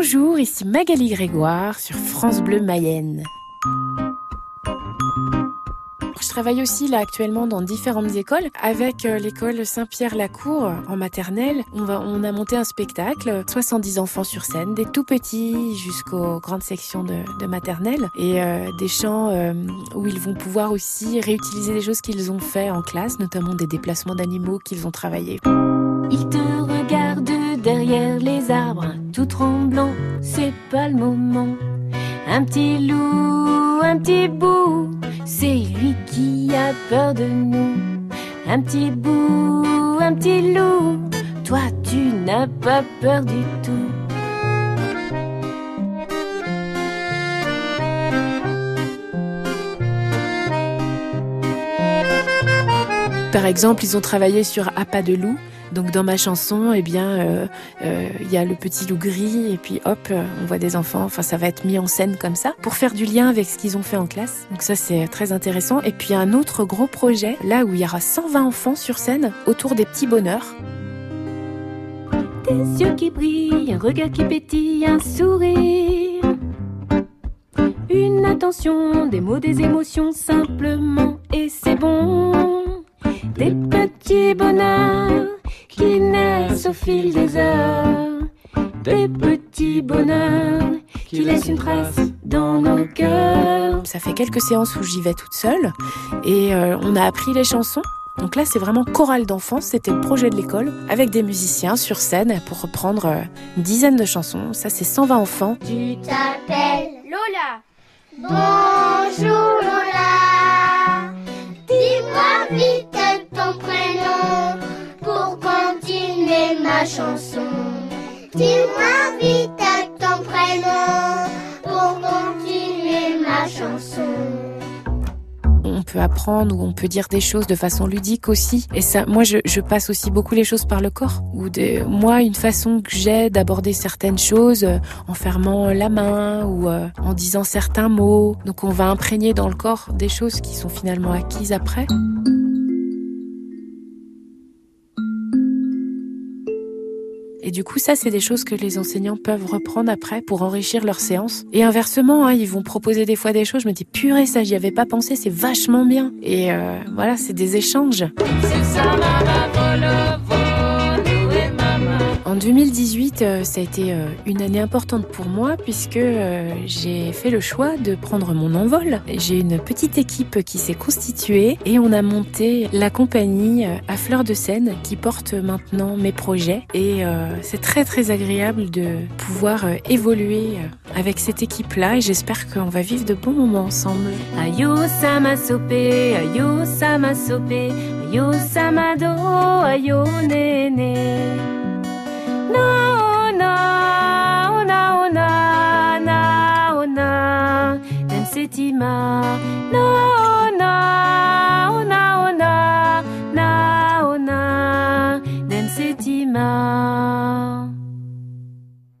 Bonjour, ici Magali Grégoire sur France Bleu Mayenne. Je travaille aussi là actuellement dans différentes écoles. Avec euh, l'école Saint-Pierre-la-Cour en maternelle, on, va, on a monté un spectacle, 70 enfants sur scène, des tout petits jusqu'aux grandes sections de, maternelle et euh, des chants euh, où ils vont pouvoir aussi réutiliser des choses qu'ils ont fait en classe, notamment des déplacements d'animaux qu'ils ont travaillé. Il te regarde les arbres, tout tremblant, c'est pas le moment. Un petit loup, un petit bout, c'est lui qui a peur de nous. Un petit bout, un petit loup, toi tu n'as pas peur du tout. Par exemple, ils ont travaillé sur Appât de loup. Donc dans ma chanson, eh bien, euh, euh, il y a le petit loup gris et puis hop, euh, on voit des enfants. Enfin, ça va être mis en scène comme ça pour faire du lien avec ce qu'ils ont fait en classe. Donc ça, c'est très intéressant. Et puis un autre gros projet, là où il y aura 120 enfants sur scène autour des petits bonheurs. Des yeux qui brillent, un regard qui pétille, un sourire. Une attention, des mots, des émotions simplement et c'est bon. Des petits bonheurs qui naissent au fil des heures. Des petits bonheurs qui laissent une trace dans nos cœurs. Ça fait quelques séances où j'y vais toute seule et euh, on a appris les chansons. Donc là, c'est vraiment chorale d'enfance. C'était le projet de l'école avec des musiciens sur scène pour reprendre euh, une dizaine de chansons. Ça, c'est 120 enfants. Tu t'appelles Lola. Bonjour ton prénom pour continuer ma chanson. On peut apprendre ou on peut dire des choses de façon ludique aussi. Et ça, moi, je, passe aussi beaucoup les choses par le corps. Ou des, moi, une façon que j'ai d'aborder certaines choses euh, en fermant la main ou euh, en disant certains mots. Donc, on va imprégner dans le corps des choses qui sont finalement acquises après. Et du coup, ça, c'est des choses que les enseignants peuvent reprendre après pour enrichir leur séance. Et inversement, hein, ils vont proposer des fois des choses. Je me dis, purée, ça, j'y avais pas pensé, c'est vachement bien. Et euh, voilà, c'est des échanges. En 2018, euh, ça a été euh, une année importante pour moi puisque euh, j'ai fait le choix de prendre mon envol. J'ai une petite équipe qui s'est constituée et on a monté la compagnie à Fleur de Seine qui porte maintenant mes projets. Et c'est très très agréable de pouvoir évoluer avec cette équipe-là et j'espère qu'on va vivre de bons moments ensemble. Ayo sama sope, ayo sama sope, ayo samado, ayo na